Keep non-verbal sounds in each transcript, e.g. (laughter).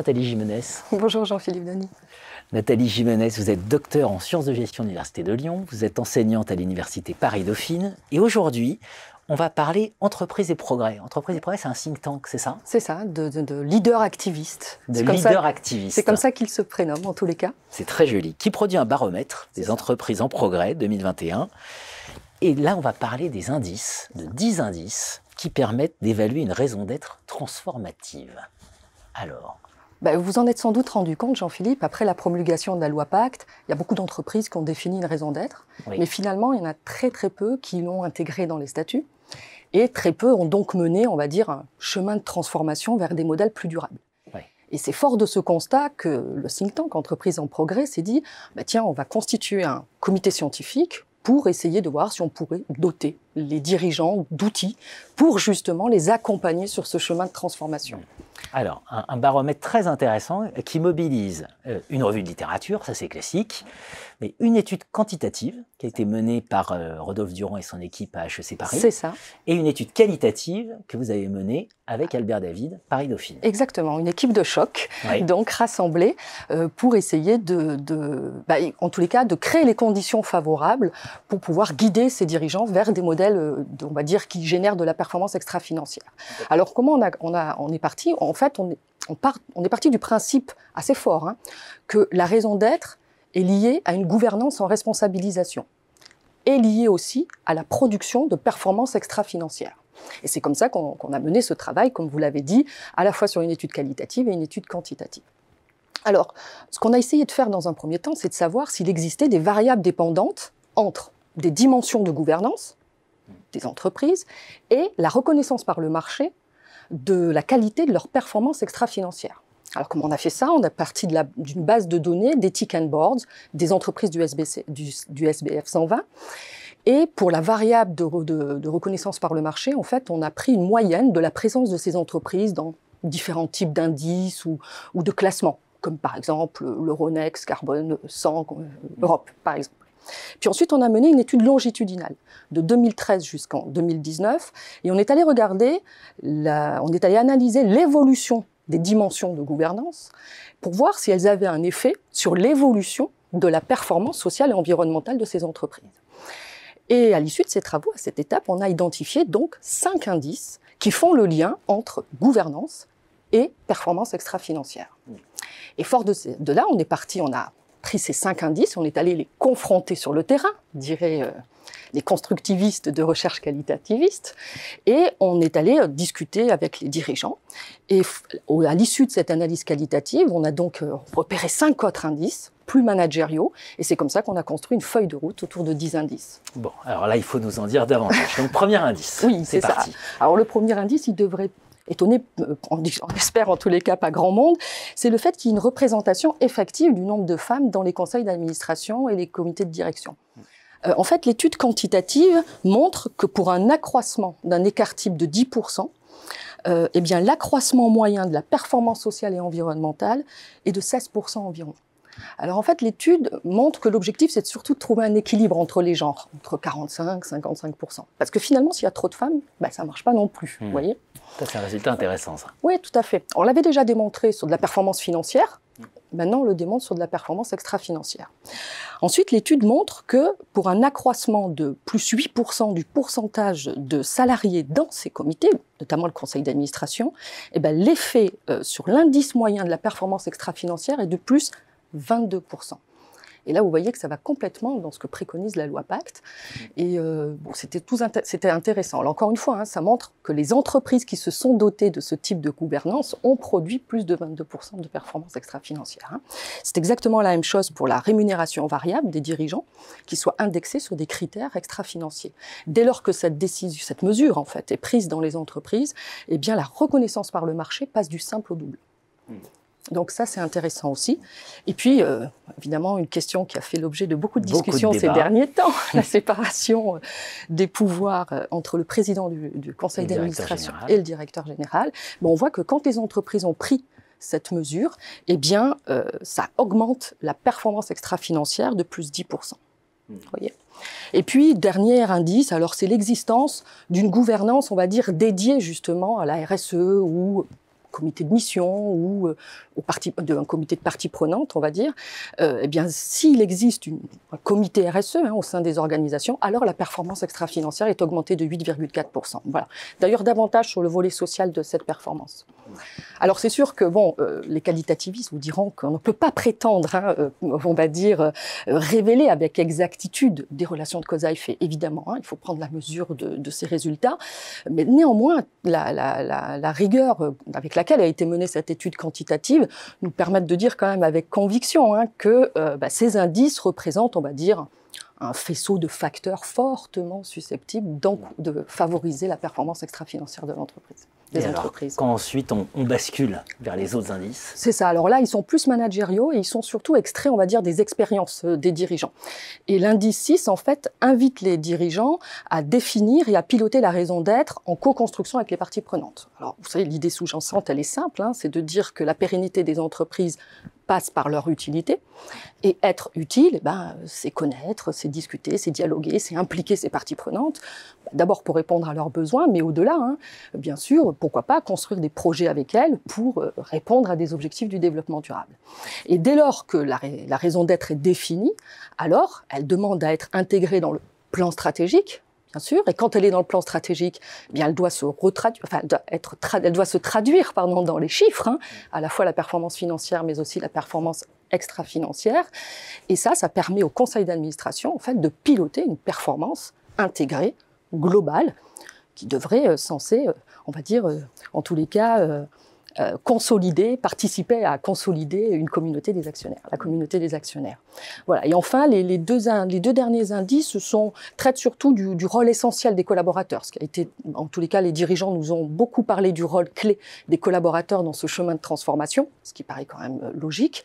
Nathalie Jimenez. (laughs) Bonjour Jean-Philippe Denis. Nathalie Jimenez, vous êtes docteur en sciences de gestion de l'Université de Lyon, vous êtes enseignante à l'Université Paris-Dauphine et aujourd'hui, on va parler entreprise et progrès. Entreprise et progrès, c'est un think tank, c'est ça? C'est ça, de, leader activiste. De leader activiste. C'est comme ça qu'il se prénomme en tous les cas. C'est très joli. Qui produit un baromètre des entreprises en progrès 2021. Et là, on va parler des indices, de 10 indices qui permettent d'évaluer une raison d'être transformative. Alors, bah, vous en êtes sans doute rendu compte, Jean-Philippe, après la promulgation de la loi Pacte, il y a beaucoup d'entreprises qui ont défini une raison d'être, mais finalement, il y en a très très peu qui l'ont intégrée dans les statuts, et très peu ont donc mené, on va dire, un chemin de transformation vers des modèles plus durables. Et c'est fort de ce constat que le think tank Entreprise en Progrès s'est dit, bah tiens, on va constituer un comité scientifique pour essayer de voir si on pourrait doter les dirigeants d'outils pour justement les accompagner sur ce chemin de transformation. Alors, un, baromètre très intéressant qui mobilise euh, une revue de littérature, ça c'est classique, mais une étude quantitative qui a été menée par euh, Rodolphe Durand et son équipe à HEC Paris. C'est ça. Et une étude qualitative que vous avez menée avec Albert David, Paris Dauphine. Exactement, une équipe de choc, donc rassemblée euh, pour essayer de, bah, en tous les cas, de créer les conditions favorables pour pouvoir guider ces dirigeants vers des modèles, on va dire, qui génèrent de la performance extra-financière. Alors, comment on, a, on, a, on est parti? En fait, on est, on, part, on est parti du principe assez fort hein, que la raison d'être est liée à une gouvernance en responsabilisation et liée aussi à la production de performances extra-financières. Et c'est comme ça qu'on a mené ce travail, comme vous l'avez dit, à la fois sur une étude qualitative et une étude quantitative. Alors, ce qu'on a essayé de faire dans un premier temps, c'est de savoir s'il existait des variables dépendantes entre des dimensions de gouvernance des entreprises et la reconnaissance par le marché de la qualité de leurs performances extra-financières. Alors, comment on a fait ça? On a parti d'une base de données d'éthique and boards des entreprises du, SBF 120. Et pour la variable de, reconnaissance par le marché, en fait, on a pris une moyenne de la présence de ces entreprises dans différents types d'indices ou, de classements, comme par exemple l'Euronext, Carbone 100, euh, Europe, par exemple. Puis ensuite, on a mené une étude longitudinale de 2013 jusqu'en 2019, et on est allé regarder, on est allé analyser l'évolution des dimensions de gouvernance pour voir si elles avaient un effet sur l'évolution de la performance sociale et environnementale de ces entreprises. Et à l'issue de ces travaux, à cette étape, on a identifié donc cinq indices qui font le lien entre gouvernance et performance extra-financière. Et fort de, de, là, on est parti, on a pris ces cinq indices, on est allé les confronter sur le terrain, dirait euh, les constructivistes de recherche qualitativiste, et on est allé euh, discuter avec les dirigeants. Et à l'issue de cette analyse qualitative, on a donc euh, repéré cinq autres indices plus managériaux, et c'est comme ça qu'on a construit une feuille de route autour de dix indices. Bon, alors là, il faut nous en dire davantage. Donc, premier indice. oui, c'est ça. Alors, le premier indice, il devrait étonné, euh, on, (laughs) espère en tous les cas pas grand monde, c'est le fait qu'il y ait une représentation effective du nombre de femmes dans les conseils d'administration et les comités de direction. Euh, en fait, l'étude quantitative montre que pour un accroissement d'un écart type de 10%, euh, eh bien, l'accroissement moyen de la performance sociale et environnementale est de 16% environ. Alors en fait, l'étude montre que l'objectif, c'est surtout de trouver un équilibre entre les genres, entre 45 55 Parce que finalement, s'il y a trop de femmes, bah, ça ne marche pas non plus. Vous hmm. voyez? Ça, c'est un résultat intéressant, ça. Oui, tout à fait. On l'avait déjà démontré sur de la performance financière. Maintenant, on le démontre sur de la performance extra-financière. Ensuite, l'étude montre que pour un accroissement de plus 8% du pourcentage de salariés dans ces comités, notamment le conseil d'administration, eh ben, l'effet euh, sur l'indice moyen de la performance extra-financière est de plus 22%. Et là, vous voyez que ça va complètement dans ce que préconise la loi Pacte. Et euh, bon, c'était c'était intéressant. Alors, encore une fois, hein, ça montre que les entreprises qui se sont dotées de ce type de gouvernance ont produit plus de 22% de performance extra-financière. Hein. C'est exactement la même chose pour la rémunération variable des dirigeants, qui soit indexée sur des critères extra-financiers. Dès lors que cette décision, cette mesure en fait, est prise dans les entreprises, eh bien, la reconnaissance par le marché passe du simple au double. Mmh. Donc ça, c'est intéressant aussi. Et puis, euh, évidemment, une question qui a fait l'objet de beaucoup de discussions ces derniers temps, (laughs) la séparation euh, des pouvoirs euh, entre le président du, conseil d'administration et le directeur général. on voit que quand les entreprises ont pris cette mesure, eh bien, ça augmente la performance extra-financière de plus 10%. Hmm. Voyez? Et puis, dernier indice, alors c'est l'existence d'une gouvernance, on va dire, dédiée justement à la RSE ou comité de mission ou euh, un comité de parties prenantes, on va dire, euh, eh bien, s'il existe un comité RSE hein, au sein des organisations, alors la performance extra-financière est augmentée de 8,4%. Voilà. D'ailleurs, davantage sur le volet social de cette performance. Alors c'est sûr que bon, euh, les qualitativistes vous diront qu'on ne peut pas prétendre, hein, euh, on va dire, révéler avec exactitude des relations de cause à effet. Évidemment, hein, il faut prendre la mesure de, de ces résultats, mais néanmoins, la, la, la, la, rigueur avec laquelle a été menée cette étude quantitative nous permet de dire quand même avec conviction hein, que bah, ces indices représentent, on va dire, un faisceau de facteurs fortement susceptibles de favoriser la performance extra-financière de l'entreprise. Des entreprises. quand ensuite on, on, bascule vers les autres indices C'est ça. Alors là, ils sont plus managériaux et ils sont surtout extraits, on va dire, des expériences euh, des dirigeants. Et l'indice 6, en fait, invite les dirigeants à définir et à piloter la raison d'être en co-construction avec les parties prenantes. Alors, vous savez, l'idée sous-jacente, elle est simple, hein, c'est de dire que la pérennité des entreprises passe par leur utilité. Et être utile, eh ben, c'est connaître, c'est discuter, c'est dialoguer, c'est impliquer ces parties prenantes. D'abord pour répondre à leurs besoins, mais au-delà, hein, bien sûr, pourquoi pas construire des projets avec elles pour euh, répondre à des objectifs du développement durable. Et dès lors que la, raison d'être est définie, alors elle demande à être intégrée dans le plan stratégique, bien sûr. Et quand elle est dans le plan stratégique, eh bien elle doit se retraduire, enfin, être elle doit se traduire, pardon, dans les chiffres, hein, à la fois la performance financière, mais aussi la performance extra-financière. Et ça, ça permet au conseil d'administration, en fait, de piloter une performance intégrée, globale, qui devrait, euh, censée, euh, on va dire, euh, en tous les cas, euh, consolider, participer à consolider une communauté des actionnaires, la communauté des actionnaires. Voilà. Et enfin, les, les, deux, les deux derniers indices sont, traitent surtout du, du, rôle essentiel des collaborateurs. Ce qui a été, en tous les cas, les dirigeants nous ont beaucoup parlé du rôle clé des collaborateurs dans ce chemin de transformation, ce qui paraît quand même euh, logique.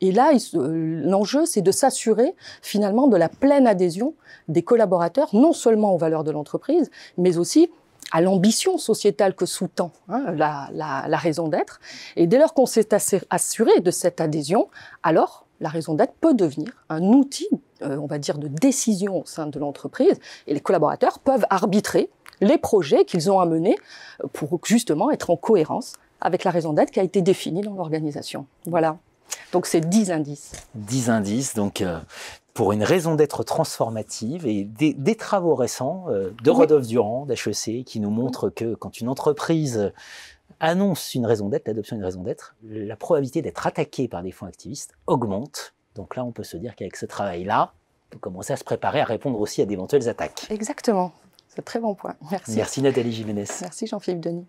Et là, euh, l'enjeu, c'est de s'assurer finalement de la pleine adhésion des collaborateurs, non seulement aux valeurs de l'entreprise, mais aussi à l'ambition sociétale que sous-tend hein, la, la, la, raison d'être. Et dès lors qu'on s'est assuré de cette adhésion, alors la raison d'être peut devenir un outil, euh, on va dire, de décision au sein de l'entreprise, et les collaborateurs peuvent arbitrer les projets qu'ils ont à mener pour justement être en cohérence avec la raison d'être qui a été définie dans l'organisation. Voilà. Donc c'est 10 indices. 10 indices, donc euh, pour une raison d'être transformative et des, des travaux récents euh, de oui. Rodolphe Durand, d'HEC, qui nous montrent que quand une entreprise annonce une raison d'être, l'adoption d'une raison d'être, la probabilité d'être attaquée par des fonds activistes augmente. Donc là, on peut se dire qu'avec ce travail-là, on peut commencer à se préparer à répondre aussi à d'éventuelles attaques. Exactement. C'est un très bon point. Merci. Merci Nathalie Jiménez. Merci Jean-Philippe Denis.